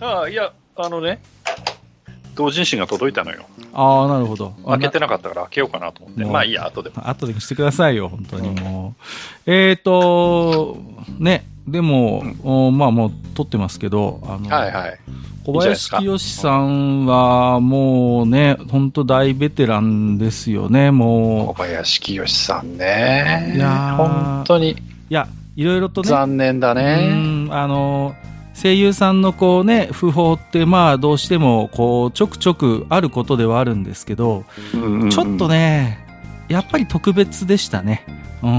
ああ、いや、あのね、同人誌が届いたのよ。ああ、なるほど。開けてなかったから開けようかなと思って。まあいいや、後で。後でしてくださいよ、本当にもう。えっ、と、ね、でも、おまあもう撮ってますけど、あの、はいはい。小林清さんはもうね、本当大ベテランですよね、小も林清さんね。いやー本当にう。いや、いろいろとね、残念だうね。んあの、声優さんのこうね、訃報ってまあどうしてもこうちょくちょくあることではあるんですけど、うんうんうんちょっと。ね、やっぱり特別でしたね。うんう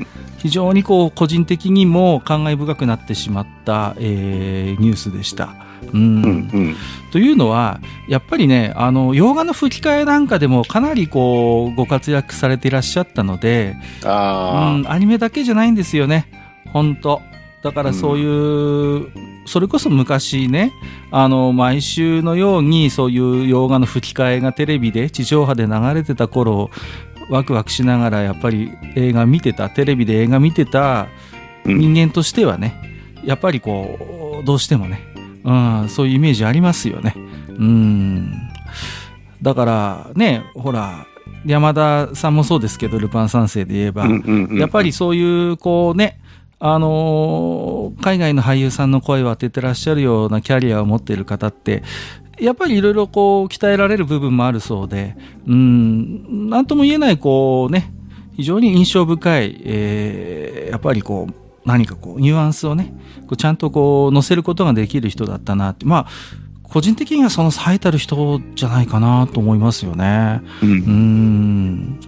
ん。非常にこう個人的にも感慨深くなってしまった、えーニュースでした。うんうんうん。というのは、やっぱりね、あの、洋画の吹き替えなんかでもかなりこう、ご活躍されていらっしゃったので、うあん、アニメだけじゃないんですよね。本当だからそういう、それこそ昔ね、あの、毎週のようにそういう洋画の吹き替えがテレビで、地上波で流れてた頃、ワクワクしながらやっぱり映画見てた、テレビで映画見てた人間としてはね、やっぱりこう、どうしてもね、うん、そういうイメージありますよね。うん。だからね、ほら、山田さんもそうですけど、ルパン三世で言えば、うんうんうんやっぱりそういう、こうね、あの海外の俳優さんの声を当ててらっしゃるようなキャリアを持っている方って、やっぱりいろいろこう鍛えられる部分もあるそうで、うん、なんとも言えないこうね、非常に印象深い、えーやっぱりこう、何かこう、ニュアンスをね、こうちゃんとこう、乗せることができる人だったなって、まあ、個人的にはその最たる人じゃないかなと思いますよね。うんうーん。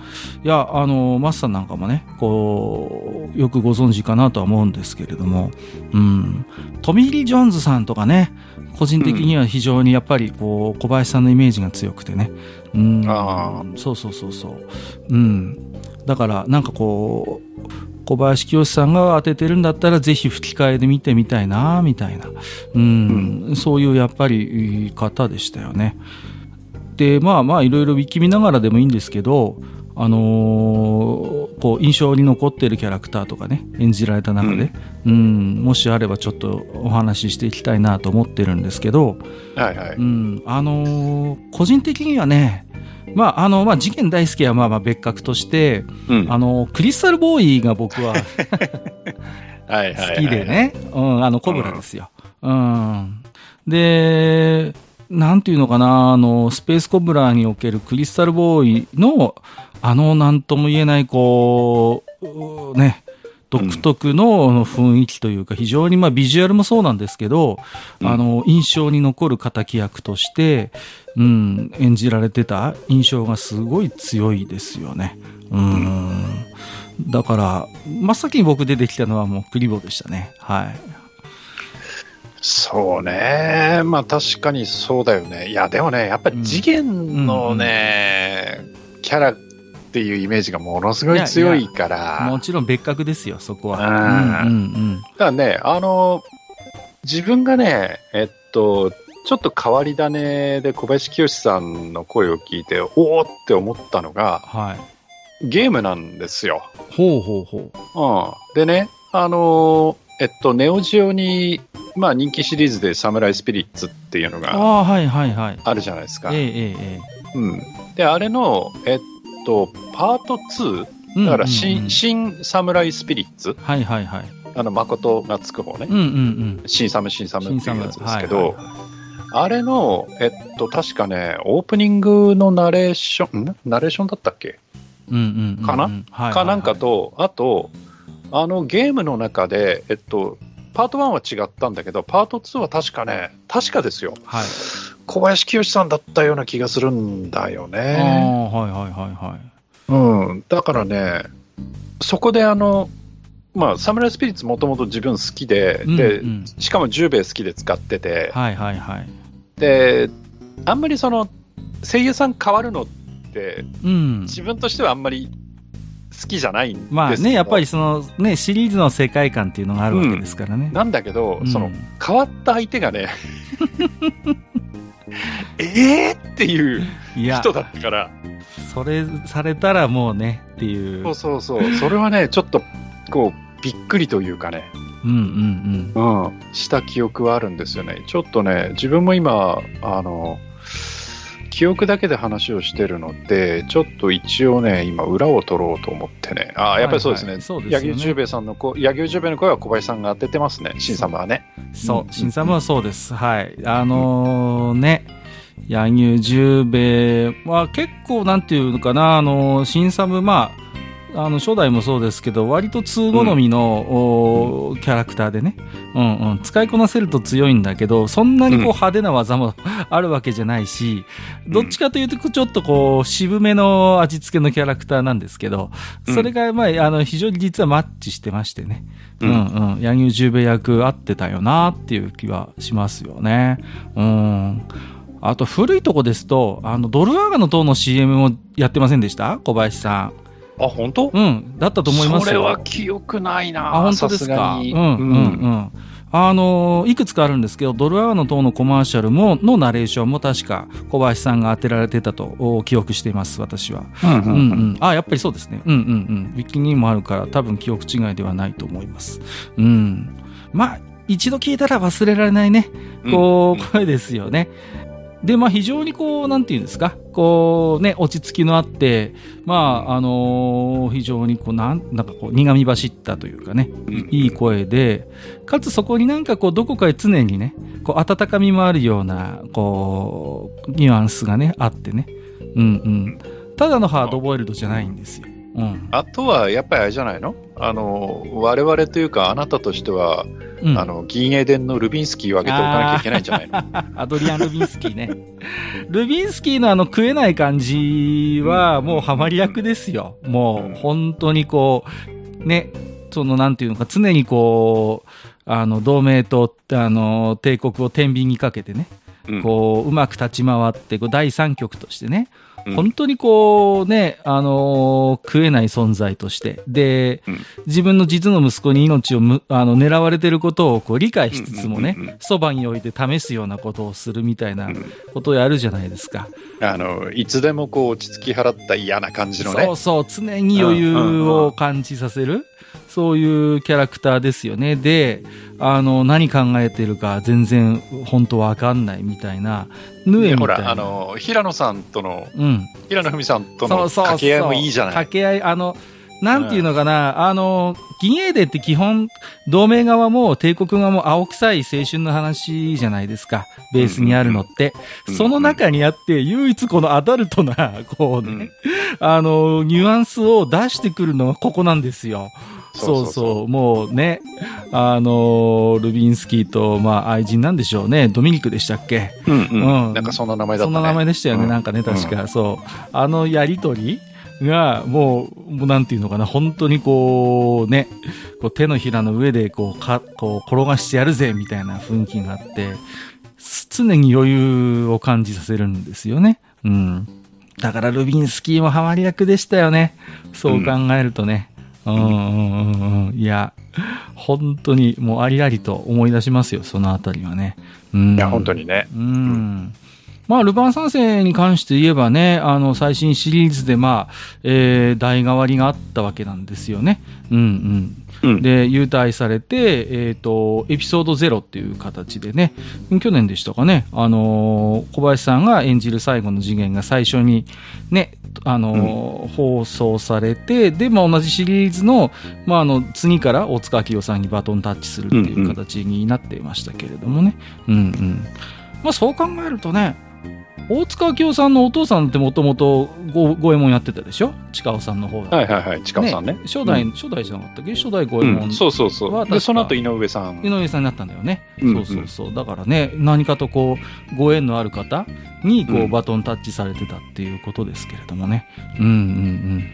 いや、あの、マスさんなんかもね、こう、よくご存知かなとは思うんですけれども、うん。トミー・リー・ジョーンズさんとかね、個人的には非常にやっぱり、こう、小林さんのイメージが強くてね。うん。あそうそうそうそう。うん。だから、なんかこう、小林清さんが当ててるんだったら、ぜひ吹き替えで見てみたいな、みたいな。うん。そういうやっぱり方でしたよね。で、まあまあ、いろいろウィキ見ながらでもいいんですけど、あのーこう、印象に残っているキャラクターとかね、演じられた中で、うん、もしあればちょっとお話ししていきたいなと思ってるんですけど、はいはい。うん、あのー個人的にはね、まあ、あの、まあ、事件大好きはまあまあ別格として、うんあの、クリスタルボーイが僕は 好きで。ね、うん、あの、コブラですよ。うん。で、なんていうのかな、あの、スペースコブラにおけるクリスタルボーイの、あの、なんとも言えない、こうう、ね、独特の雰囲気というか、非常にまあビジュアルもそうなんですけど、うんあの、印象に残る敵役として、うん、演じられてた印象がすごい強いですよね。うん。だから、真っ先に僕出てきたのはもうクリボーでしたね。はい。そうね。まあ確かにそうだよね。いや、でもね、やっぱり次元のね、キャラっていうイメージがものすごい強いから。もちろん別格ですよ、そこは。あーうんうんだからね、あの、自分がね、えっと、ちょっと変わり種で小林清さんの声を聞いて、おおって思ったのが、はい。ゲームなんですよ。ほうほうほう。うん。でね、あのえっと、ネオジオに、まあ人気シリーズでサムライスピリッツっていうのがあるじゃないですか。えええええうん。で、あれの、えっと、パート2、え。だからうんうん新、うん新サムライスピリッツ、はいはいはい。あの、誠がつく方ね。うんうんうん。新サム、新サムっていうやつですけど、はいはいはいあれの、えっと、確かね、オープニングのナレーション、ん？ナレーションだったっけ？うんうんうん。かな？かなんか。と、あと、あのゲームの中で、えっと、パート1は違ったんだけど、パート2は確かね、確かですよ。はい。小林清さんだったような気がするんだよね。はいはいはいはい。うん。だからね、そこであの、まあ、サムライスピリッツもともと自分好きで、で、うんうんしかも10兵衛好きで使ってて、はいはいはい。で、あんまりその、声優さん変わるのって、うん。自分としてはあんまり好きじゃないんですまあね、やっぱりそのね、シリーズの世界観っていうのがあるわけですからね。なんだけど、うん。その変わった相手がね えーっていう人だったから。それされたらもうね、っていう。そうそうそう。それはねちょっとこうびっくりというかねうんうんうん、した記憶はあるんですよね。ちょっとね、自分も今、あの、記憶だけで話をしてるので、ちょっと一応ね、今、裏を取ろうと思ってね。ああ、やっぱりそうですね。柳生十兵衛さんの声、柳生十兵衛の声は小林さんが当ててますね、新様はね。うん。そうう、ん新様はそうです。はい。あのーね、柳生十兵衛は結構なんていうのかな、あのー新サム、まあ、あの初代もそうですけど割と通好みの、おキャラクターでね、うんうん、使いこなせると強いんだけどそんなにこううん。派手な技も あるわけじゃないし、どっちかというとちょっとこう渋めの味付けのキャラクターなんですけどうん。それが、まあ、あの非常に実はマッチしてましてね、ううんんうん、柳生十兵衛役合ってたよなっていう気はしますよね。うん。あと古いとこですと、あの、ドルアーガの塔の CM もやってませんでした？小林さん。あ、本当？うん、だったと思いますよ。それは記憶ないなあ、本当ですさか。うん、うん、うん。あのいくつかあるんですけど、ドルアーガの塔のコマーシャルも、のナレーションも確か小林さんが当てられてたとお記憶しています、私は。うんうんうんうん。あ、やっぱりそうですね。うんうんうん。ウィキにもあるから、多分記憶違いではないと思います。うん。まあ、一度聞いたら忘れられないね、こう、声ですよね。で、まあ非常にこう、なんていうんですか、こうね、落ち着きのあって、まあ、あのー非常にこう、なん、なんかこう、苦み走ったというかね、うんいい声で、かつそこになんかこう、どこかへ常にね、こう、温かみもあるような、こう、ニュアンスがね、あってね。うんうん。ただのハードボイルドじゃないんですよ。うん。あとは、やっぱりあれじゃないの？あの、我々というか、あなたとしては、うん、あの、銀英伝のルビンスキーをあげておかなきゃいけないんじゃないの？アドリアン・ルビンスキーね。ルビンスキーのあの食えない感じはもうハマり役ですよ。もう本当にこう、ね、そのなんていうのか常にこう、あの同盟とあの帝国を天秤にかけてね、うんこううまく立ち回ってこう第三局としてね、うん。本当にこうね、あのー食えない存在として、で、うん。自分の実の息子に命をむあの狙われてることをこう理解しつつもねうんうんに置いて試すようなことをするみたいなうん。ことをやるじゃないですか。あの、いつでもこう、落ち着き払った嫌な感じのね。そう。そう、常に余裕を感じさせる、そういうキャラクターですよね。で、あの、何考えてるか全然本当わかんないみたいな、ヌエみたいな。ほら、あの、平野さんとの、うん。平野文さんとの掛け合いもいいじゃない。掛け合い、あの、なんていうのかな、あの、銀英伝って基本、同盟側も帝国側も青臭い青春の話じゃないですか。ベースにあるのって。うんその中にあって、唯一このアダルトな、こうね、うんあの、ニュアンスを出してくるのがここなんですよ。そうそうもうね、あの、ルビンスキーと、まあ、愛人なんでしょうね。ドミニクでしたっけ？うんうんうんなんかそんな名前だったね。そんな名前でしたよね、うんなんかね、確か、そう。あのやりとりが、もう、もうなんていうのかな、本当にこう、ね、こう手のひらの上で、こう、か、こう、転がしてやるぜ、みたいな雰囲気があって、す常に余裕を感じさせるんですよね。うん。だから、ルビンスキーもハマり役でしたよね。そう考えるとね。うん、うん、うん、うん。いや、本当にもうありありと思い出しますよ、そのあたりはね。うん。いや、本当にね。うん。まあ、ルパン三世に関して言えばね、あの、最新シリーズで、まあ、えー、代替わりがあったわけなんですよね。うんううんん。で、優待されて、えっ、と、エピソード0っていう形でね、去年でしたかね、あのー小林さんが演じる最後の次元が最初にね、あのー放送されて、で、まあ、同じシリーズの、まあ、あの、次から大塚明夫さんにバトンタッチするっていう形になっていましたけれどもね。うんうん。まあ、そう考えるとね、大塚明夫さんのお父さんってもともと五右衛門やってたでしょ？近尾さんの方が。はいはいはい。近尾さんね。初代、うん初代じゃなかったっけ？初代五右衛門、うん、そうそうそう。で、その後井上さん。井上さんになったんだよね。うんそうそうそう。だからね、何かとこう、ご縁のある方に、こう、うんバトンタッチされてたっていうことですけれどもね。うんうんうん。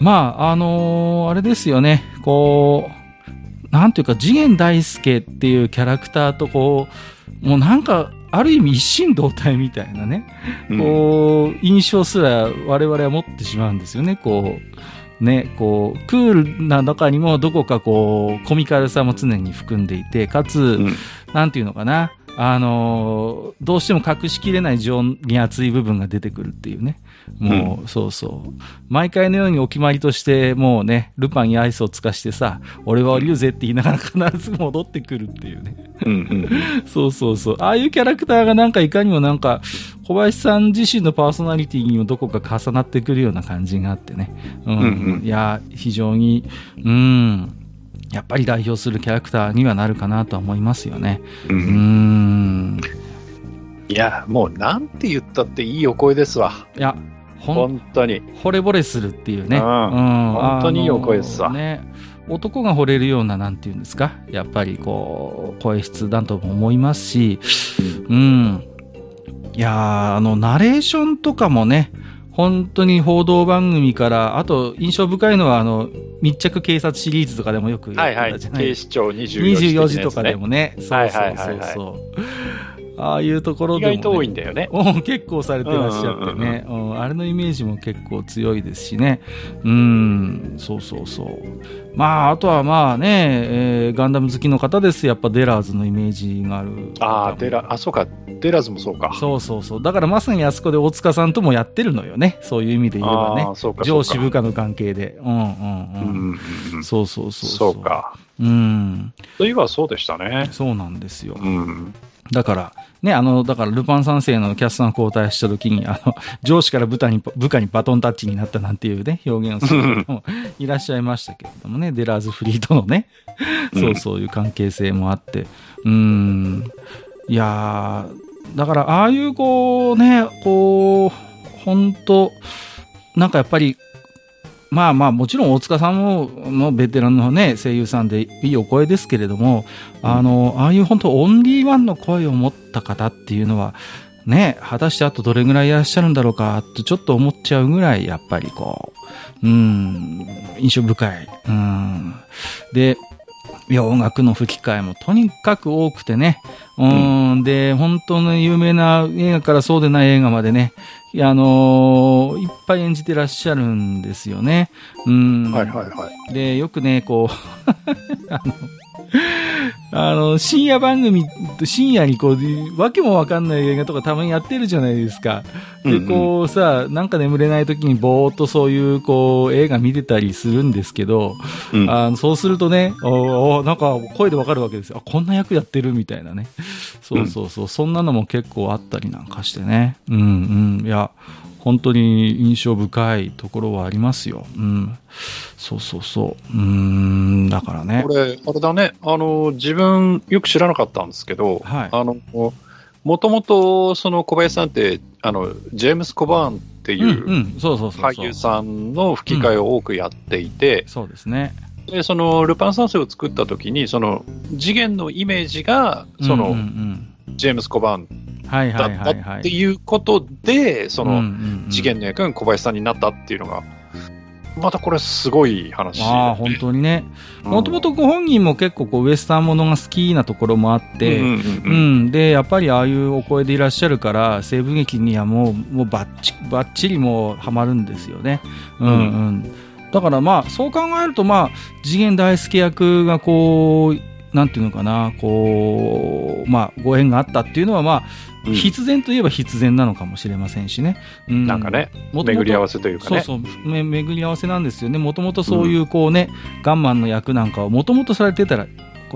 まあ、あのーあれですよね。こう、なんていうか、次元大介っていうキャラクターとこう、もうなんか、ある意味一心同体みたいなね。うんこう、印象すら我々は持ってしまうんですよね、こう。ね、こう、クールな中にもどこかこう、コミカルさも常に含んでいて、かつ、うんなんていうのかな、あのーどうしても隠しきれない情に熱い部分が出てくるっていうね。もう、そうそう。毎回のようにお決まりとして、もうね、ルパンにアイスをつかしてさ、俺は降りるぜって言いながら必ず戻ってくるっていうね。うんうん そうそうそう。ああいうキャラクターがなんかいかにもなんか、小林さん自身のパーソナリティにもどこか重なってくるような感じがあってね。うん。うんうんいや、非常に、うん。やっぱり代表するキャラクターにはなるかなとは思いますよね。ううんん。いや、もうなんて言ったっていいお声ですわ。いや、本当に。惚れ惚れするっていうね。うん本当にいいお声ですわあのね。男が惚れるような、なんていうんですか？やっぱりこう、声質だとも思いますし、うん。いやーあの、ナレーションとかもね、本当に報道番組から、あと印象深いのは、あの、密着警察シリーズとかでもよくやはいはい。ってたじゃない警視庁24時ね24時とかでもね。そうそうはいそうはいはいはいそう。ああいうところ意でも、ね。外と多いんだよね。うん結構されてらっしゃってね、うんあれのイメージも結構強いですしね。うん、そうそうそう。まあ、あとはまあね、えーガンダム好きの方です。やっぱデラーズのイメージがある。ああ、デラ、あ、そうか。デラズもそうか。そうそうそう。だからまさにあそこで大塚さんともやってるのよね。そういう意味で言えばね。上司部下の関係で。うんうんううん。んうん。そうそうそう。そう。か。うん。そういえばそうでしたね。そうなんですよ。うん。だから、ね、あの、だから、ルパン三世のキャスター交代した時に、あの、上司から部下に、部下にバトンタッチになったなんていうね、表現をする方もいらっしゃいましたけれどもね、デラーズフリーとのね、そうそういう関係性もあって、うーん、いやーだから、ああいうこう、ね、こう、本当なんかやっぱり、まあまあ、もちろん大塚さんも、のベテランのね、声優さんでいいお声ですけれども、あの、ああいう本当オンリーワンの声を持った方っていうのは、ね、果たしてあとどれぐらいいらっしゃるんだろうか、とちょっと思っちゃうぐらい、やっぱりこう、うん、印象深い。うん。で、いや、音楽の吹き替えもとにかく多くてね。うん、で、本当の有名な映画からそうでない映画までね、あのーいっぱい演じてらっしゃるんですよね。うん。はいはいはい。で、よくね、こう、あの、あの、深夜番組、深夜にこう、わけもわかんない映画とかたまにやってるじゃないですか。で、うんうんこうさ、なんか眠れない時にぼーっとそういう、こう、映画見てたりするんですけど、うんあのそうするとね、おおなんか声でわかるわけですよ。あ、こんな役やってるみたいなね。そうそうそう、そんなのも結構あったりなんかしてね。うんうん。いや、本当に印象深いところはありますよ。うん。そうそうそう。うーん、だからねこ。れ、あれだね。あの、自分、よく知らなかったんですけど、はいあの、もともと、その小林さんって、あの、ジェームス・コバーンってうんいう。俳優さんの吹き替えを多くやっていて、そうですね。で、その、ルパン三世を作った時に、その、次元のイメージが、その、うんうんジェームス・コバーンだっ。たっていうことで、その、うんうんうん次元の役が小林さんになったっていうのが、またこれすごい話、ああ、本当にね。うんもともとご本人も結構こうウエスタンものが好きなところもあって、うんうんううんん、で、やっぱりああいうお声でいらっしゃるから、西部劇にはもう、もうバッチバッチリもうハマるんですよね。うんうん。だからまあ、そう考えるとまあ、次元大介役がこう、なんていうのかな、こう、まあ、ご縁があったっていうのはまあ、うん必然といえば必然なのかもしれませんしね。うん、なんかね、もともと巡り合わせというかね。そうそう、め巡り合わせなんですよね。もともとそういうこうね、ガンマンの役なんかをもともとされてたら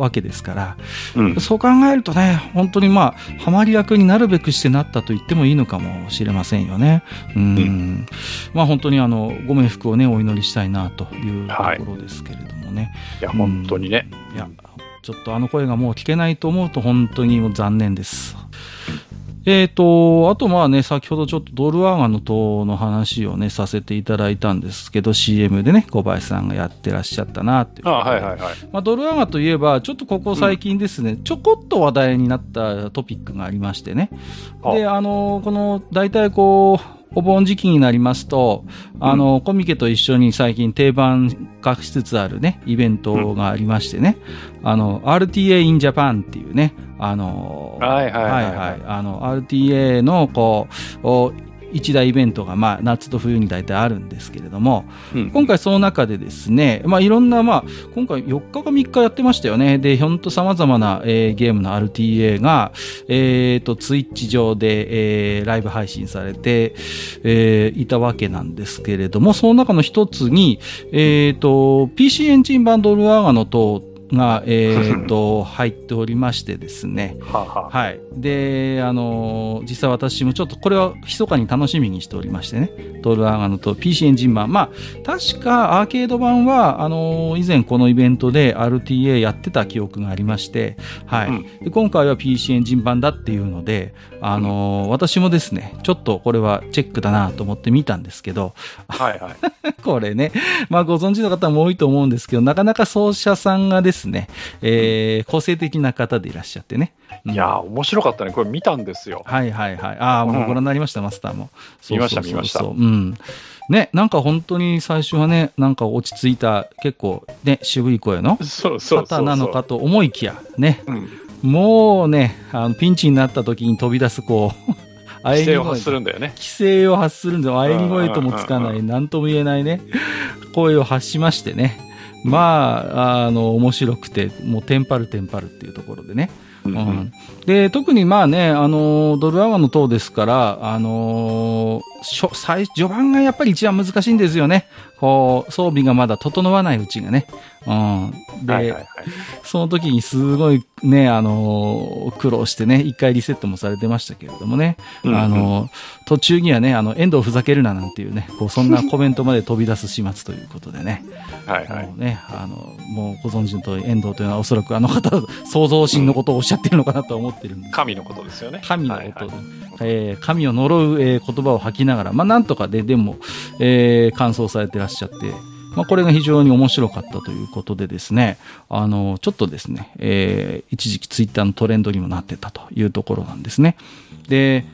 わけですから、うんそう考えるとね、本当にまあ、ハマり役になるべくしてなったと言ってもいいのかもしれませんよね。うん。うまあ本当にあの、ご冥福をね、お祈りしたいなというとはいころですけれどもね。いや、本当にね。いや、ちょっとあの声がもう聞けないと思うと本当にもう残念です。えーと、あとまあね、先ほどちょっとドルアーガの塔の話をね、させていただいたんですけど、CM でね、小林さんがやってらっしゃったなっていう。あはいはいはい。まあ、ドルアーガといえば、ちょっとここ最近ですね、ちょこっと話題になったトピックがありましてね。あで、あの、この、大体こう、お盆時期になりますと、あの、コミケと一緒に最近定番化しつつあるね、イベントがありましてね、あの、RTA in Japan っていうね、あの、はいはいはいはい。はいあの、RTA の、こう、お一大イベントが、まあ、夏と冬に大体あるんですけれども、うん今回その中でですね、まあ、いろんな、まあ、今回4日か3日やってましたよね。で、ほんと様々な、えーゲームの RTA が、えっ、と、ツイッチ上で、えーライブ配信されて、えーいたわけなんですけれども、その中の一つに、えっ、と、PC エンジン版ドルアーガの塔が、えっ、と、入っておりましてですね、はい。で、あのー実際私もちょっとこれは密かに楽しみにしておりましてね、ドルアーガノと PC エンジン版。まあ、確かアーケード版は、あのー以前このイベントで RTA やってた記憶がありまして、はい。うんで今回は PC エンジン版だっていうので、あのー私もですね、ちょっとこれはチェックだなと思って見たんですけど、はいはい。これね、まあご存知の方も多いと思うんですけど、なかなか奏者さんがですね、えー個性的な方でいらっしゃってね。うんいやー、面白かったね。これ見たんですよ。はいはいはい。ああ、もうご覧になりました、マスターも。見ました見ましたそううん。ね、なんか本当に最初はね、なんか落ち着いた、結構ね、渋い声の方なのかと思いきや、ね、うん。もうね、あのピンチになった時に飛び出す、こう、あ 規制を発声するんだよね。規制を発するんで、喘ぎ声ともつかない、うんうんなんとも言えないね、声を発しましてね。まあ、あの、面白くて、もうテンパるテンパるっていうところでね。ううんん、で特にまあね、あのドルアワの塔ですから、あの初最序盤がやっぱり一番難しいんですよね、こう装備がまだ整わないうちがね。うん、で、はいはいはい。その時にすごいね、あの苦労してね、一回リセットもされてましたけれどもね、うんあの途中にはね、あの遠藤ふざけるななんていうね、こうそんなコメントまで飛び出す始末ということでね。はいはい。もうね、あの、もうご存知の通り、遠藤というのはおそらくあの方、創造神のことをおっしゃってるのかなとは思ってるんで。神のことですよね。神のことで、はいはいえー神を呪う、えー言葉を吐きながら、まあなんとかで、でも、えー完走されてらっしゃって、まあこれが非常に面白かったということでですね、あの、ちょっとですね、えー一時期ツイッターのトレンドにもなってたというところなんですね。で、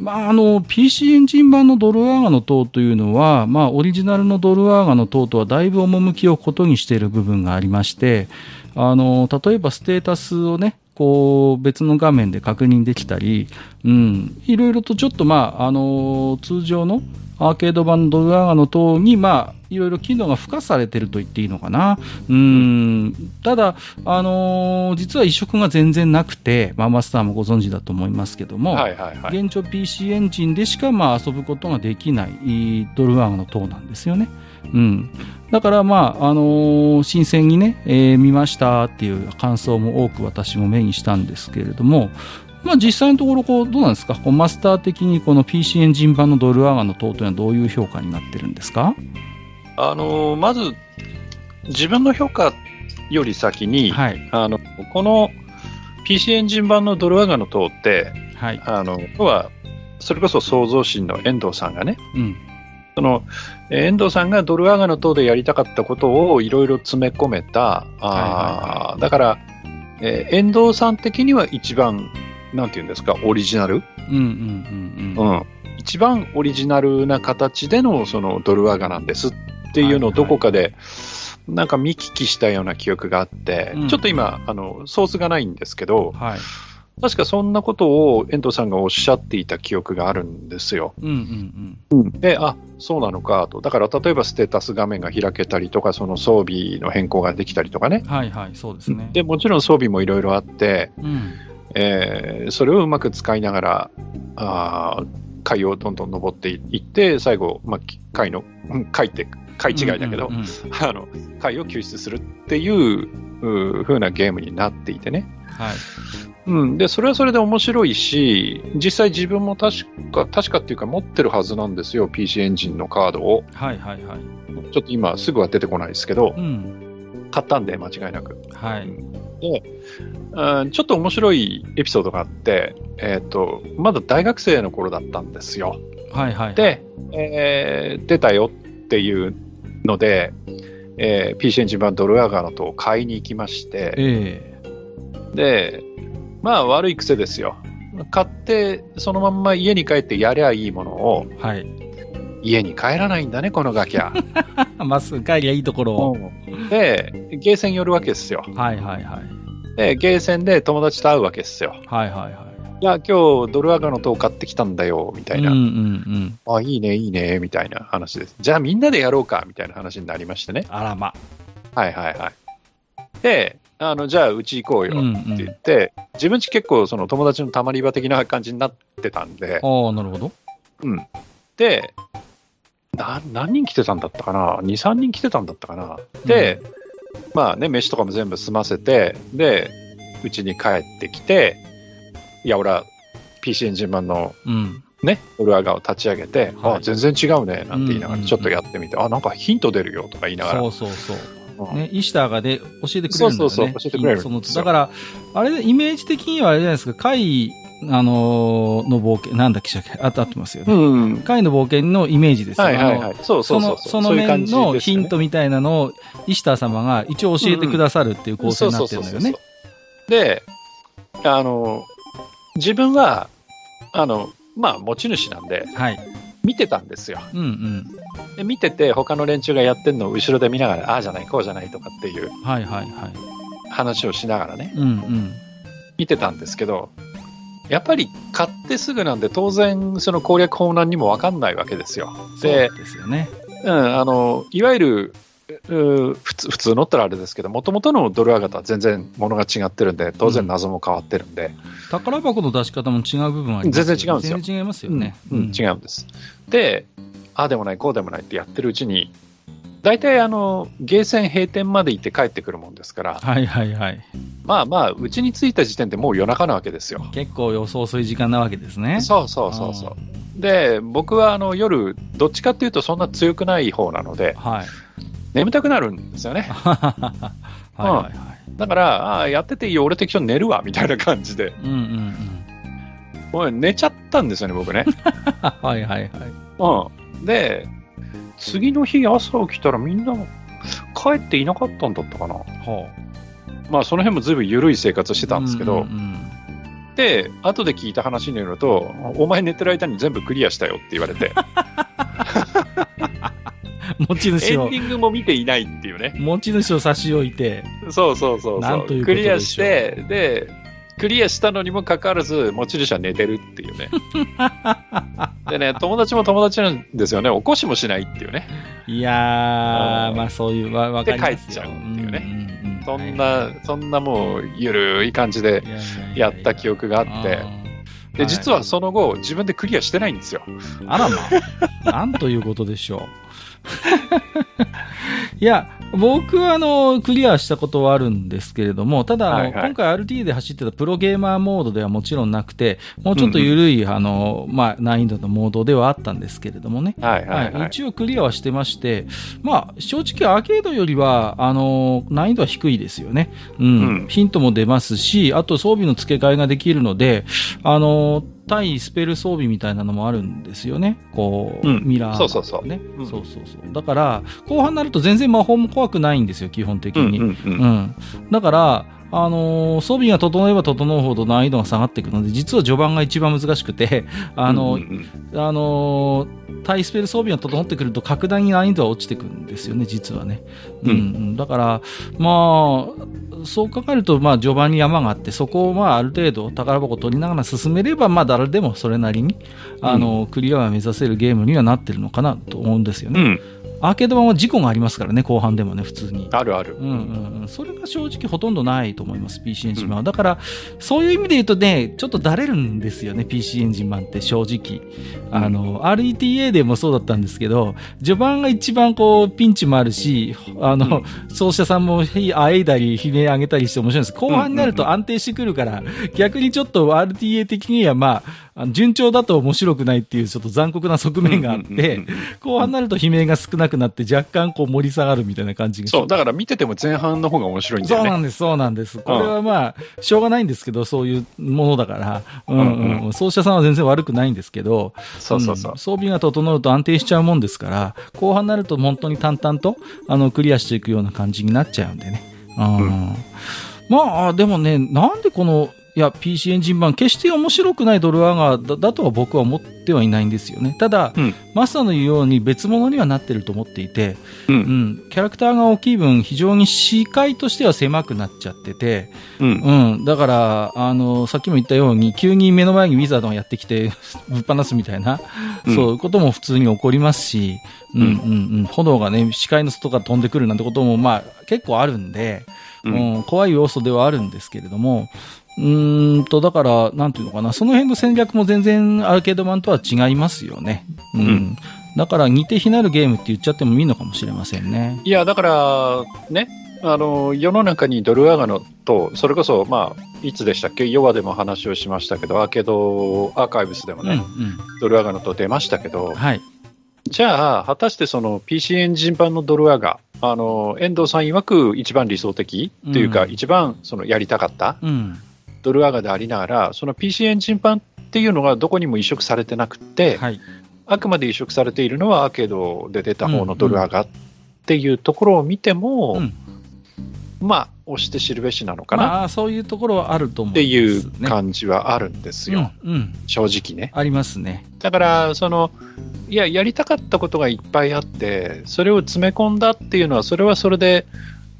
まあ、あの PC エンジン版のドルアーガの塔というのは、まあ、オリジナルのドルアーガの塔とはだいぶ趣をことにしている部分がありましてあの例えばステータスをねこう別の画面で確認できたり、うん、いろいろとちょっと、まあ、あの通常のアーケード版のドルアーガの塔に、まあ、いろいろ機能が付加されてると言っていいのかな。うん。ただ、あのー実は移植が全然なくて、まあ、マスターもご存知だと思いますけども、はいはいはい。現状 PC エンジンでしかまあ遊ぶことができないドルアーガの塔なんですよね。うん。だからまあ、あのー新鮮にね、えー見ましたっていう感想も多く私も目にしたんですけれども、まあ実際のところこうどうなんですか？こうマスター的にこの PC エンジン版のドルアーガの塔というのはどういう評価になってるんですか？あのーまず、自分の評価より先に、はい。あの、この PC エンジン版のドルアガの塔って、はい。あの、要は、それこそ創造神の遠藤さんがね、うん。その、えー遠藤さんがドルアガの塔でやりたかったことをいろいろ詰め込めた、あーだから、えー遠藤さん的には一番、なんていうんですか、オリジナル、うんうんうんうん。うん、一番オリジナルな形でのそのドルアガなんですっていうのをはいはい。どこかで、なんか見聞きしたような記憶があって、うん。ちょっと今、あの、ソースがないんですけど、はい。確かそんなことを遠藤さんがおっしゃっていた記憶があるんですよ。うんうんで、あ、そうなのかと。だから例えばステータス画面が開けたりとか、その装備の変更ができたりとかねうん。。はいはい、そうですね。で、もちろん装備もいろいろあって、うん。えーそれをうまく使いながら、あー階をどんどん登っていって、最後、まあ、階の、うん階って、階違いだけど、うんうんうん あの、階を救出するっていう、う風なゲームになっていてね。はい。うん。で、それはそれで面白いし、実際自分も確か、確かっていうか持ってるはずなんですよ、PC エンジンのカードを。はいはいはい。ちょっと今すぐは出てこないですけどう、ん。買ったんで間違いなく。はい。で、うんちょっと面白いエピソードがあって、えっ、と、まだ大学生の頃だったんですよ。はいはい。、で、えー出たよっていうので、えー PC エンジン版ドルアガーのとを買いに行きまして、えで、まあ悪い癖ですよ。買って、そのまんま家に帰ってやりゃいいものを、えはい。家に帰らないんだね、このガキャ。まっすぐ帰りゃいいところを。で、ゲーセン寄るわけですよ。はいはいはい。で、ゲーセンで友達と会うわけですよ。はいはいはい。いや、今日ドルアガの塔買ってきたんだよ、みたいな。うんうんうん。あ、いいね、いいね、みたいな話です。じゃあみんなでやろうか、みたいな話になりましてね。あらま。はいはいはい。で、あの、じゃあうち行こうよって言って、自分ち結構その友達のたまり場的な感じになってたんで、ああ、なるほど。うん。で、な何人来てたんだったかな ?2、3人来てたんだったかな？で、まあね、飯とかも全部済ませて、で、うちに帰ってきて、いや、俺は PC エンジン版のうん。ね、オルアガを立ち上げて、はいあ、全然違うね、なんて言いながうんうんうんらちょっとやってみて、あ、なんかヒント出るよとか言いながら。そうそうそう。うんね、イシターがで教えてくれるんだよね。そうそうそう教えてくれるそのだから、あれ、イメージ的にはあれじゃないですか、貝、あのーの冒険、なんだっけ、あと合ってますよね。うん。貝の冒険のイメージですよ。あのはいはいはい。そうそそうの、そう。その面のヒントみたいなのを、イシター様が一応教えてくださるっていう構成になってるのよね。で、あの、自分は、あの、まあ、持ち主なんで、はい。見てたんですよ。うんうん。で見てて、他の連中がやってるのを後ろで見ながら、ああじゃない、こうじゃないとかっていう。話をしながらね、うんうん。見てたんですけど、やっぱり買ってすぐなんで、当然、その攻略法なんにも分かんないわけですよ。でそうですよね。うん、あのいわゆるう普通普通のったらあれですけど、もともとのドルアガとは全然ものが違ってるんで、当然謎も変わってるんで、宝箱の出し方も違う部分ありますよ全然違うんですよ全然違いますよね。うんうん違うんです。で、ああでもない、こうでもないってやってるうちに、大体あのゲーセン閉店まで行って帰ってくるもんですから、はいはいはい。まあまあ、うちに着いた時点でもう夜中なわけですよ。結構予想遅い時間なわけですね。そうそうそうそう。で、僕はあの夜、どっちかっていうとそんな強くない方なので、はい。眠たくなるんですよね。はいはいはい。だから、ああ、やってていいよ、俺適当に寝るわ、みたいな感じで。うんうんうん。寝ちゃったんですよね、僕ね。はいはいはい。うん。で、次の日朝起きたらみんな帰っていなかったんだったかな。ほまあ、その辺もずいぶん緩い生活してう。たんですけど、うんうんで、後で聞いた話によると、お前寝てる間に全部クリアしたよって言われて、う ん持ちエン主をデ、ィングも見ていないっていうね。持ち主を差し置いて、そうそうそうそう。うクリアでして、で、クリアしたのにもかかわらず、持ち主は寝てるっていうね。でね、友達も友達なんですよね。起こしもしないっていうね。いやー、うんまあそういう、わわかりま。で帰っちゃうっていうねんうんうんそんな、そんなもう、ゆるい感じでやった記憶があって、で、実はその後、自分でクリアしてないんですよ。あらまあ、なんということでしょう。いや、僕はあの、クリアしたことはあるんですけれども、ただ、はいはい今回 RT で走ってたプロゲーマーモードではもちろんなくて、もうちょっと緩い、あの、まあ、難易度のモードではあったんですけれどもね。はいはいはい。一応クリアはしてまして、まあ、正直アーケードよりは、あの、難易度は低いですよね。うん。うんヒントも出ますし、あと装備の付け替えができるので、あの、対スペル装備みたいなのもあるんですよね。こう、うんミラー、そうそうそうね、うんそうそうそう。だから、後半になると全然魔法も怖くないんですよ、基本的に。うんうん。だから、あのー装備が整えば整うほど難易度が下がっていくので、実は序盤が一番難しくて、あの、うんうんうんあのータイスペル装備が整ってくると格段に難易度は落ちてくるんですよね、実はね。うん、うんうん。だから、まあ、そう考えると、まあ、序盤に山があって、そこを、まあ、ある程度宝箱を取りながら進めれば、まあ、誰でもそれなりに、あの、クリアは目指せるゲームにはなってるのかなと思うんですよね。うん。アーケード版は事故がありますからね、後半でもね、普通に。あるある。うんうんうん、それが正直ほとんどないと思います、PC エンジン版は。だから、そういう意味で言うとね、ちょっとだれるんですよね、PC エンジン版って正直。あの、RETA でもそうだったんですけど、序盤が一番こう、ピンチもあるし、あの、奏者さんもへあえいだり、悲鳴上げたりして面白いんです。後半になると安定してくるから、逆にちょっと RTA 的にはまあ、あの順調だと面白くないっていうちょっと残酷な側面があって後半になると悲鳴が少なくなって若干こう盛り下がるみたいな感じがそう、だから見てても前半の方が面白いんだよね。そうなんです、そうなんです。これはまあ、しょうがないんですけど、そういうものだから、うんうんうん、奏者さんは全然悪くないんですけど、そうそうそうん。装備が整うと安定しちゃうもんですから、後半になると本当に淡々と、あの、クリアしていくような感じになっちゃうんでね。うん。うんまあ、でもね、なんでこのいや、PC エンジン版、決して面白くないドルアガーだだとは僕は思ってはいないんですよね。ただ、うん。マスターの言うように別物にはなってると思っていて、う。うん。ん、キャラクターが大きい分、非常に視界としては狭くなっちゃってて、うん。うん、だから、あの、さっきも言ったように、急に目の前にウィザードがやってきて、ぶっ放すみたいな、うん。そういうことも普通に起こりますし、うん、ううんん、うん、炎がね、視界の外から飛んでくるなんてことも、まあ、結構あるんで、ううんん、怖い要素ではあるんですけれども、うーんと、だから、なんていうのかな、その辺の戦略も全然アーケード版とは違いますよね。うん。うんだから、似て非なるゲームって言っちゃってもいいのかもしれませんね。いや、だから、ね、あの、世の中にドルアガノと、それこそ、まあ、いつでしたっけ、ヨガでも話をしましたけど、アーケードアーカイブスでもうん、うね、ん。ドルアガノと出ましたけど、はい。じゃあ、果たしてその PC エンジン版のドルアガ、あの、遠藤さん曰く一番理想的というか、うん一番そのやりたかった？うん。ドルアガでありながら、その PC エンジン版っていうのがどこにも移植されてなくて、はい。あくまで移植されているのはアーケードで出た方のドルアガっていうところを見ても、うんまあ、押して知るべしなのかなまあ、そういうところはあると思うんってい。う感じはあるんですよ、うん、うん。正直ね。ありますね。だから、その、いや、やりたかったことがいっぱいあって、それを詰め込んだっていうのは、それはそれで、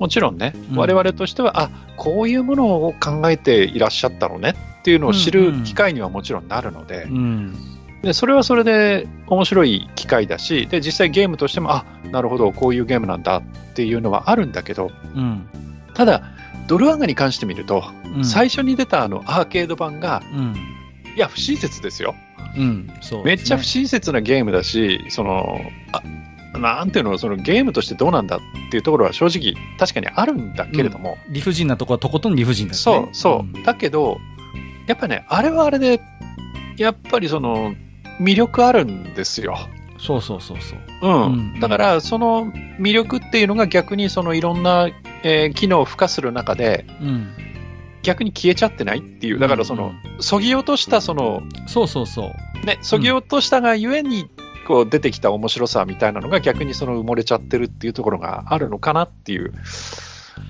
もちろんね、うん我々としては、あこういうものを考えていらっしゃったのねっていうのを知うんうんる機会にはもちろんなるので、うん。でそれはそれで面白い機会だし、で実際ゲームとしても、あなるほど、こういうゲームなんだっていうのはあるんだけど、うん。ただ、ドルアガに関して見ると、うん最初に出たあのアーケード版が、うん。いや、不親切ですよ。うん。そうめっちゃ不親切なゲームだし、その、あなんていうの、そのゲームとしてどうなんだっていうところは正直確かにあるんだけれども、理不尽なとこはとことん理不尽ですそうね。そう、んだけど、やっぱね、あれはあれで、やっぱりその、魅力あるんですよ。そうそうそうそう。うん。うんだから、その魅力っていうのが逆にそのいろんな、えー機能を付加する中で、うん。逆に消えちゃってないっていう、だからその、そぎ落としたその、そうそうそう。ね、そぎ落としたがゆえに、こう出てきた面白さみたいなのが逆にその埋もれちゃってるっていうところがあるのかなっていう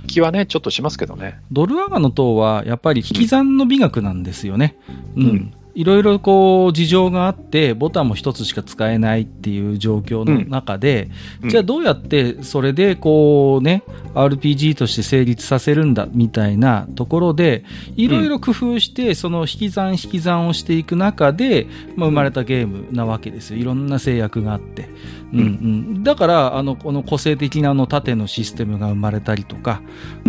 気はね、ちょっとしますけどね。ドルアガの塔はやっぱり引き算の美学なんですよね。うん。うんいろいろこう事情があって、ボタンも一つしか使えないっていう状況の中で、うんじゃあどうやってそれでこうね、RPG として成立させるんだみたいなところで、いろいろ工夫して、その引き算引き算をしていく中で、まあ、生まれたゲームなわけですよ。いろんな制約があって。うん。うん、だから、あの、この個性的なあの縦のシステムが生まれたりとか、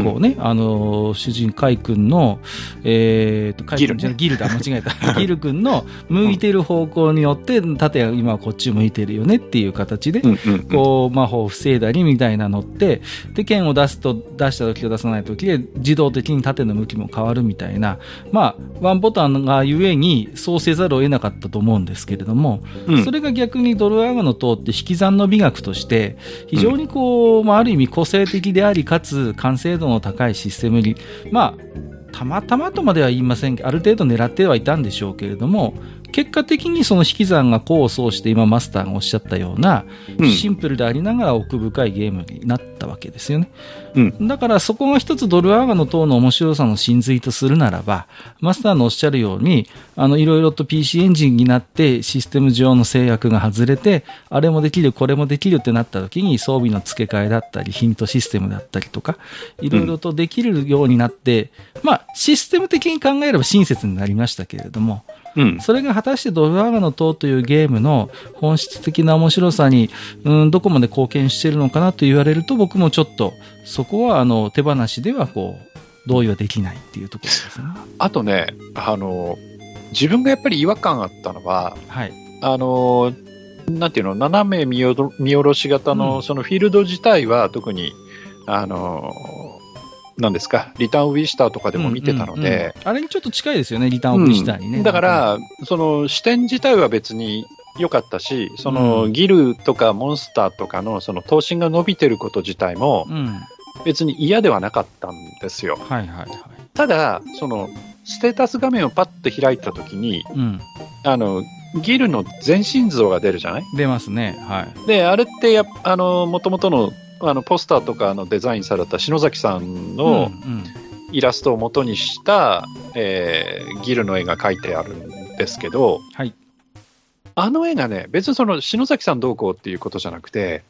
こうね、あの、主人カイ君の、えーと、カイ君じゃないギルだ、間違えた。ギル君の向いてる方向によって、縦は今はこっち向いてるよねっていう形で、うんうんうん。こう、魔法を防いだりみたいなのって、で、剣を出すと、出した時と出さない時で、自動的に縦の向きも変わるみたいな、まあ、ワンボタンがゆえに、そうせざるを得なかったと思うんですけれども、うん。それが逆にドルアガの塔って引き算の美学として、非常にこう、まあ、ある意味個性的であり、かつ完成度の高いシステムに、まあ、たまたまとまでは言いません、ある程度狙ってはいたんでしょうけれども、結果的にその引き算が功を奏して今マスターがおっしゃったような、うん。シンプルでありながら奥深いゲームになったわけですよね。うん。だからそこが一つドルアーガの塔の面白さの真髄とするならば、マスターのおっしゃるように、あの、いろいろと PC エンジンになってシステム上の制約が外れて、あれもできる、これもできるってなった時に装備の付け替えだったり、ヒントシステムだったりとか、いろいろとできるようになって、まあ、システム的に考えれば親切になりましたけれども、うんそれが果たしてドルアーガの塔というゲームの本質的な面白さに、うん、どこまで貢献しているのかなと言われると僕もちょっとそこはあの手放しではこう同意はできないっていうところですね。あとね、あの、自分がやっぱり違和感あったのは、はい。あの、なんていうの、斜め見下ろし型うのんそのフィールド自体は特に、あの、なんですか、リターンウィスターとかでも見てたのうんうんうんで、あれにちょっと近いですよね、リターンオブリスターにね。うんだから、その視点自体は別に良かったし、そのうんギルとかモンスターとかのその頭身が伸びてること自体もうん。別に嫌ではなかったんですよ。はいはいはい。ただ、そのステータス画面をパッと開いたときに、うん。あの、ギルの全身像が出るじゃない？出ますね。はい。で、あれってやあの、もともとの、あの、ポスターとかのデザインされた篠崎さんの、うんイラストを元にした、えーギルの絵が描いてあるんですけど、はい。あの絵がね、別にその篠崎さんどうこうっていうことじゃなくて、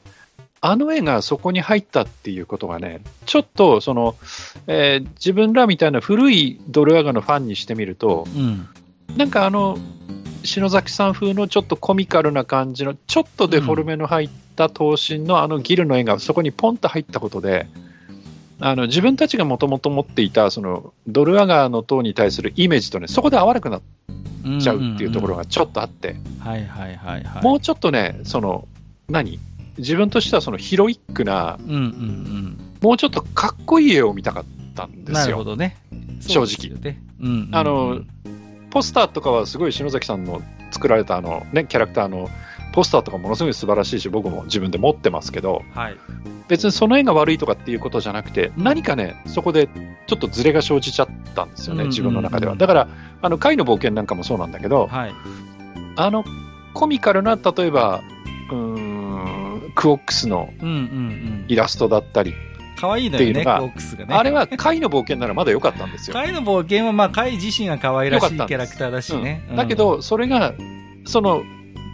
あの絵がそこに入ったっていうことがね、ちょっとその、えー自分らみたいな古いドルアガのファンにしてみると、うん。なんかあの、篠崎さん風のちょっとコミカルな感じの、ちょっとデフォルメの入った頭身のあのギルの絵がそこにポンと入ったことで、あの自分たちがもともと持っていたそのドルアガーの塔に対するイメージとね、そこで合わなくなっちゃうっていうところがちょっとあって、はいはいはいはい。もうちょっとね、その、何？自分としてはそのヒロイックな、うんうんうん。もうちょっとかっこいい絵を見たかったんですよ。なるほどね。正直あの、ポスターとかはすごい篠崎さんの作られたあの、ね、キャラクターのポスターとかものすごい素晴らしいし、僕も自分で持ってますけど、はい。別にその絵が悪いとかっていうことじゃなくて、何かね、そこでちょっとズレが生じちゃったんですよね、うん自分の中では。うんだから、あの、貝の冒険なんかもそうなんだけど、はい。あの、コミカルな、例えば、うーん、クオックスの。イラストだったり、可愛いのよね、っていうのがコックスがね。あれは貝の冒険ならまだ良かったんですよ。貝の冒険は、まあ、貝自身が可愛らしいキャラクターだしね。うんだけど、それが、その、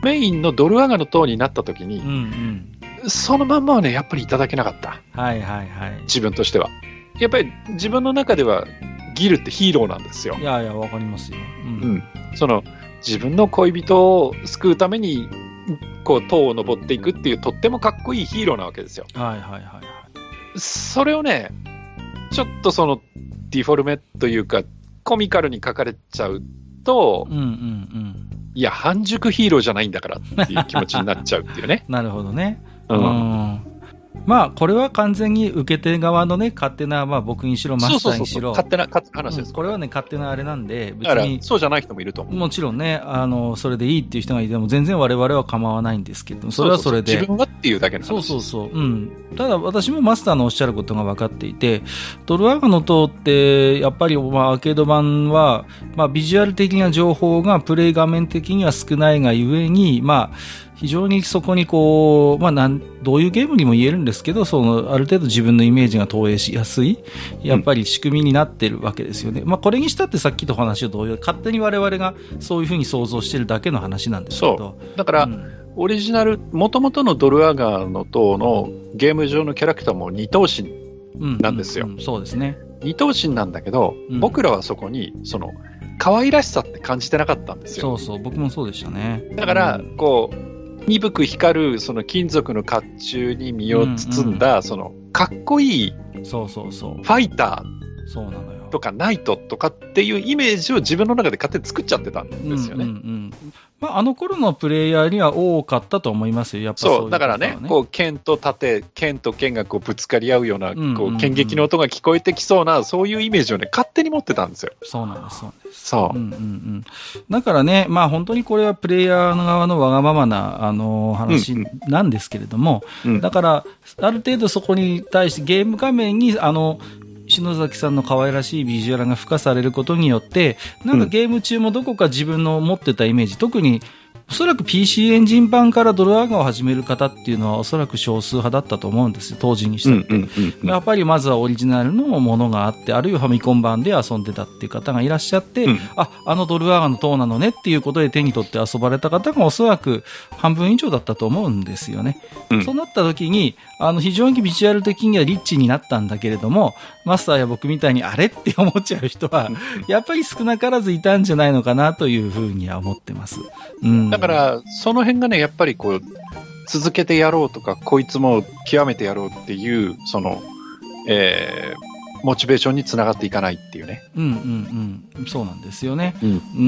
メインのドルアガの塔になった時にうん、うんうん。そのまんまはね、やっぱりいただけなかった。はいはいはい。自分としては。やっぱり自分の中ではギルってヒーローなんですよい。やいや、わかりますよ。う。うんん。その、自分の恋人を救うために、こう、塔を登っていくっていう、とってもかっこいいヒーローなわけですよ。はいはいはいはい。それをね、ちょっとその、ディフォルメというか、コミカルに書かれちゃうとう、んうんうん。いや、半熟ヒーローじゃないんだからっていう気持ちになっちゃうっていうね。なるほどね。う。うんん。まあ、これは完全に受け手側のね、勝手な、まあ僕にしろ、マスそうそうそうそう。ターにしろ。勝手な勝手な話です。うんこれはね、勝手なあれなんで、別に、そうじゃない人もいると思う。もちろんね、あの、それでいいっていう人がいても、全然我々は構わないんですけど、それはそれで。自分はっていうだけの話そうそうそう。うん。ただ私もマスターのおっしゃることが分かっていて、ドルアガの塔って、やっぱりまあアーケード版は、まあビジュアル的な情報がプレイ画面的には少ないがゆえに、まあ、非常にそこにこう、まあなん、どういうゲームにも言えるんですけど、その、ある程度自分のイメージが投影しやすい、やっぱり仕組みになってるわけですよね。まあこれにしたってさっきと話と同様、勝手に我々がそういうふうに想像してるだけの話なんですけど。だから、うんオリジナル、もともとのドルアガーの塔のゲーム上のキャラクターも二頭身、うんなんですよううそうですね。二頭身なんだけど、うん僕らはそこに、その、可愛らしさって感じてなかったんですよ。そうそう、僕もそうでしたね。だからうん、こう、鈍く光る、その金属の甲冑に身を包んだ、その、かっこいいそうそうそう。ファイタそうなのよ。ーとかナイトとかっていうイメージを自分の中で勝手に作っちゃってたんですよね。うんうんうんまあ、あの頃のプレイヤーには多かったと思いますよ、やっぱそういそう、だからね、うこう、剣と盾、剣と剣がこうぶつかり合うような、んうんうん。こう、剣撃の音が聞こえてきそうな、そういうイメージをね、勝手に持ってたんですよ。そうなんです、そうなんです。そう。うんうんうん、だからね、まあ本当にこれはプレイヤーの側のわがままな、あの話うん。なんですけれども、うん。だから、ある程度そこに対してゲーム画面に、あの、篠崎さんの可愛らしいビジュアルが付加されることによって、なんかゲーム中もどこか自分の持ってたイメージ、特におそらく PC エンジン版からドルアガを始める方っていうのはおそらく少数派だったと思うんですよ、当時にしたって。うんうんやっぱりまずはオリジナルのものがあって、あるいはファミコン版で遊んでたっていう方がいらっしゃって、うん。あ、あのドルアガの塔なのねっていうことで手に取って遊ばれた方がおそらく半分以上だったと思うんですよね。うん。そうなった時に、あの非常にビジュアル的にはリッチになったんだけれども、マスターや僕みたいにあれって思っちゃう人は、やっぱり少なからずいたんじゃないのかなというふうには思ってます。うん。だか、ら、その辺がね、やっぱりこう、続けてやろうとか、こいつも極めてやろうっていう、その、えー、モチベーションにつながっていかないっていうね。うんうんうん。そうなんですよね。うん。う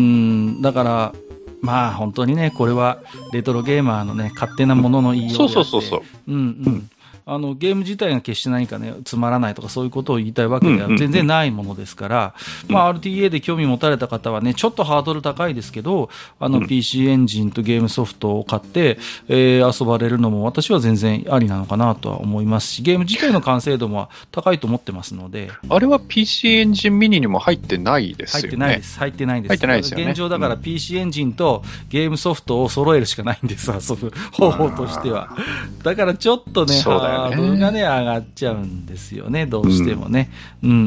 ん、だから、まあ本当にね、これはレトロゲーマーのね、勝手なものの言いようであってそうそうそうそう。うんうん。あの、ゲーム自体が決して何かね、つまらないとかそういうことを言いたいわけでは全然ないものですから、まあ RTA で興味持たれた方はね、ちょっとハードル高いですけど、あのうん PC エンジンとゲームソフトを買って、えー遊ばれるのも私は全然ありなのかなとは思いますし、ゲーム自体の完成度も高いと思ってますので、あれは PC エンジンミニにも入ってないですよね。入ってないです。入ってないんです。入ってないですよね現状だからうん PC エンジンとゲームソフトを揃えるしかないんです、遊ぶ方法としては。だからちょっとね、そうだよよね。ハードルがね、上がっちゃうんですよね、どうしてもね。うん、うん、うんう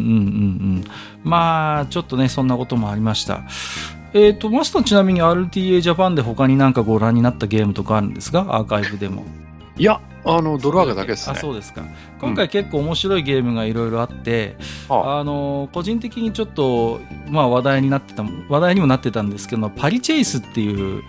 んまあ、ちょっとね、そんなこともありました。えっ、と、マスターちなみに RTA ジャパンで他になんかご覧になったゲームとかあるんですか？アーカイブでも。いや、あの、ドルアガだけですね。あ、そうですか。今回結構面白いゲームがいろいろあって、はあの個人的にちょっと、まあ、話題になってた話題にもなってたんですけどパリチェイスっていう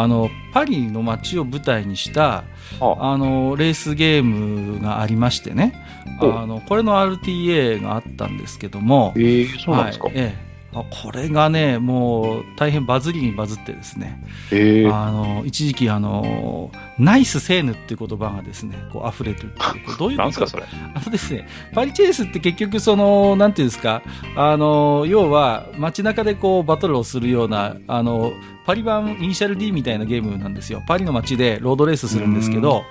あのパリの街を舞台にしたあ。はあのレースゲームがありましてね。お。あのこれの RTA があったんですけども。えー、そうなんですか？はいええ。あこれがねもう大変バズりにバズってですね。え。ー、あの一時期あのナイスセーヌっていう言葉がですねこう溢れてるっていう。どういうこと？なんすか、それ。あのですね、パリチェイスって結局その、なんていうんですか、あの、要は街中でこうバトルをするような、あの、パリ版イニシャル D みたいなゲームなんですよ。パリの街でロードレースするんですけど、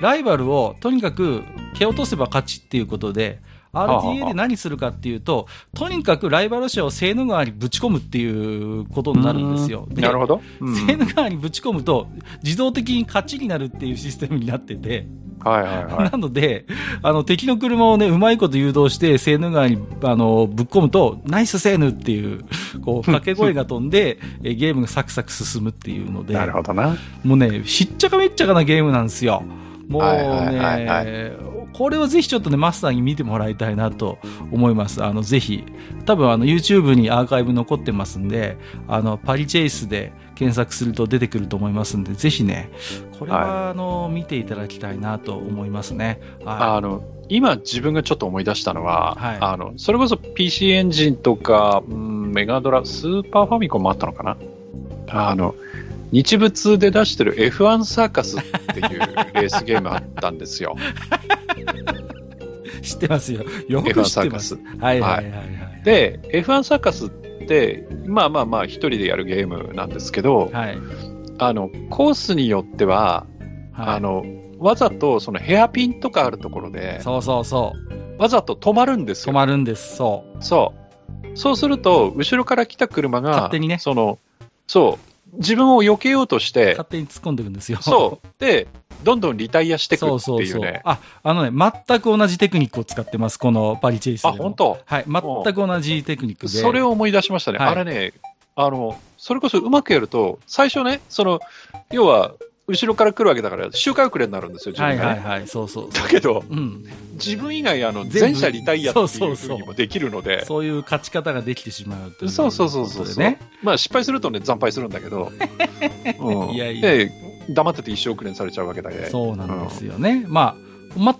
ライバルをとにかく蹴落とせば勝ちっていうことで、RTA で何するかっていうと、とにかくライバル車をセーヌ川にぶち込むっていうことになるんですよ。でなるほど。うんセーヌ川にぶち込むと、自動的に勝ちになるっていうシステムになってて、はいはいはい。なので、あの、敵の車をね、うまいこと誘導して、セーヌ川に、あの、ぶっ込むと、ナイスセーヌっていう、こう、掛け声が飛んで、えゲームがサクサク進むっていうので、なるほどな。もうね、しっちゃかめっちゃかなゲームなんですよ。もうはいはいはいはね、これをぜひちょっとね、マスターに見てもらいたいなと思います。あの、ぜひ。多分、あの、YouTube にアーカイブ残ってますんで、あの、パリチェイスで検索すると出てくると思いますんで、ぜひね、これは、あの、見ていただきたいなと思いますね。はいあの、今自分がちょっと思い出したのは、はいあの、それこそ PC エンジンとか、うんメガドラ、スーパーファミコンもあったのかな？あの、日物で出してる F1 サーカスっていうレースゲームあったんですよ。知ってますよ。よく F1 知ってます。サーカス。はいはいはいはい。で、F1 サーカスって、まあまあまあ一人でやるゲームなんですけど、はい。あの、コースによっては、はい、あの、わざとそのヘアピンとかあるところで、そうそうそう。わざと止まるんですよ。止まるんです。そう。そう。そうすると、後ろから来た車が、勝手にねその、そう、自分を避けようとして勝、手に突っ込んでいくんですよ。そう。で、どんどんリタイアしていくそうってそうそういうね。。あ、あのね、全く同じテクニックを使ってます。このパリチェイスであ、も。本当？はい。全く同じテクニックで。それを思い出しましたね。はいあれね、あの、それこそうまくやると、最初ね、その、要は、後ろから来るわけだから、周回遅れになるんですよ、自はい分がね。はいはい。そうそうそう。だけど、うん。自分以外、あの、全部全車リタイアっていうふうにもできるので、そういう勝ち方ができてしまうというそうそうそうそうそう。まあ失敗するとね、惨敗するんだけど、うんいやいやで、黙ってて一生遅れにされちゃうわけだけそうなんですよね。まあ、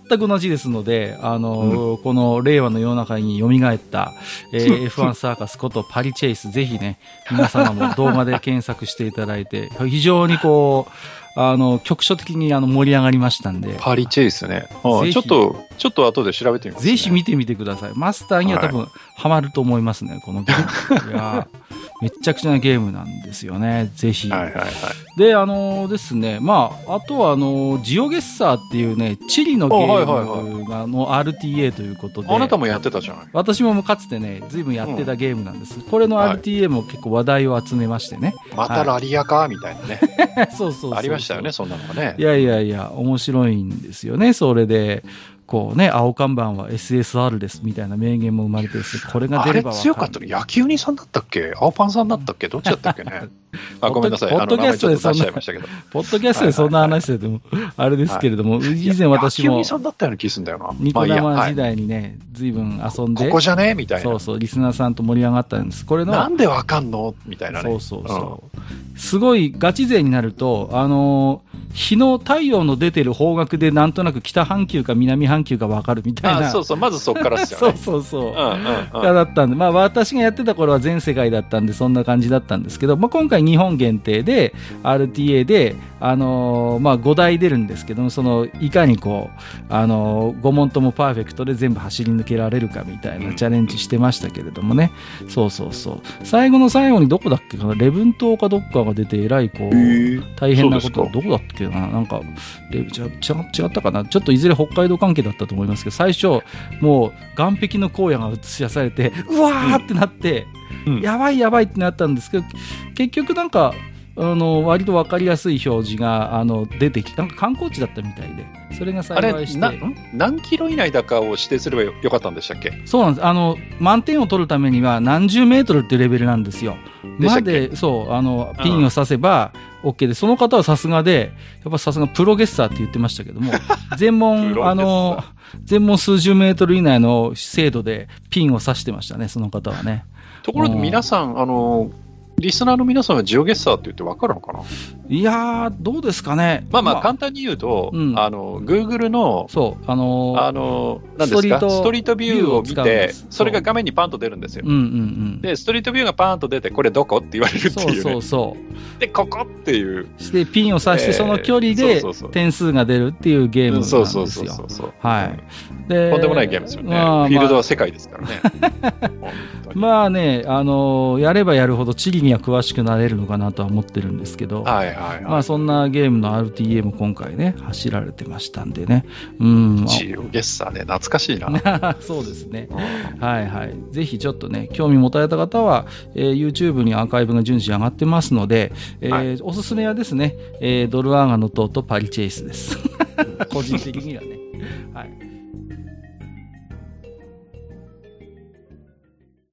全く同じですので、あの、この令和の世の中に蘇った、えー F1 サーカスことパリチェイス、ぜひね、皆様も動画で検索していただいて、非常にこう、あの、局所的にあの盛り上がりましたんで、パリチェイスね。ちょっと、ちょっと後で調べてみます、ね。ぜひ見てみてください。マスターには多分ハマると思いますね、このゲーム。いやーめっちゃくちゃなゲームなんですよね。ぜひ。はいはいはい。で、あのですね、まあ、あとは、あのジオゲッサーっていうね、チリのゲームがの RTA ということで、あなたもやってたじゃない。私もかつてね、ずいぶんやってたゲームなんです。これの RTA も結構話題を集めましてね。またラリアかみたいなね。そうそうそうそうありましたよね、そんなのがねい。やいやいや、面白いんですよね、それで。こうね、青看板は SSR ですみたいな名言も生まれてこれが出れば強かった？の野球人さんだったっけ？青パンさんだったっけ？どっちだったっけね？あ、ごめんなさい。ポッドキャストで名前ちょっと出しちゃいましたけど。ポッドキャストでそんな 話してても、あれですけれども、以前私も野球人さんだったような気すんだよな。ニコ生時はい代にね、ずいぶん遊んで、ここじゃね？みたいな。そうそう、リスナーさんと盛り上がったんです。これの、なんでわかんの？みたいなね。そうそうそう。すごいガチ勢になると、あのー日の太陽の出てる方角でなんとなく北半球か南半球かわかるみたいな。あそうそう、まずそこからですよ そうね。そうそう。うんうんうん。がだったんで、まあ私がやってた頃は全世界だったんでそんな感じだったんですけど、まあ今回日本限定で RTA で、あのーまあ5台出るんですけども、そのいかにこう、あのー、5問ともパーフェクトで全部走り抜けられるかみたいなチャレンジしてましたけれどもね。そうそうそう。最後の最後にどこだっけかな、礼文島かどっかが出てえらいこう、大変なこと、どこだっけな、なんか、違ったかな、ちょっといずれ北海道関係だったと思いますけど、最初、もう岸壁の荒野が映し出されて、うわーってなって、うんやばいやばいってなったんですけど、結局なんか、あの割と分かりやすい表示があの出てきて、なんか観光地だったみたいで、それが幸いして。何キロ以内だかを指定すればよよかったんでしたっけ？そうなんです。あの、満点を取るためには何十メートルっていうレベルなんですよ。まで、そう、あの、ピンを刺せば OK で、その方はさすがで、やっぱさすがプロゲッサーって言ってましたけども、全問、あの、全問数十メートル以内の精度でピンを刺してましたね、その方はね。ところで皆さん、あの、リスナーの皆さんはジオゲッサーって言ってわかるのかな？いやー、どうですかね。まあまあ、簡単に言うと、うんあの、Google の、そう、あのーあの、何ですか？ストリートストリートビューを見てす、それが画面にパンと出るんですようん。うんうん。で、ストリートビューがパーンと出て、これどこって言われるってそういうね。そうそう。で、ここっていう。して、ピンを刺して、えーその距離でそうそうそう点数が出るっていうゲームなんですよ。そうそうそうそうそう。はい。でとんでもないゲームですよね。まあフィールドまは世界ですからね。まあね、あのーやればやるほど地理には詳しくなれるのかなとは思ってるんですけど、はいはいはい。まあそんなゲームの RTA も今回ね、走られてましたんでね。うん。まジオゲッサーね、懐かしいな。あ そうですね。うんはいはい。ぜひちょっとね、興味持たれた方は、えー YouTube にアーカイブが順次上がってますので、えーはおすすめはですね、えードルアーガの塔とパリチェイスです。個人的にはね。はい。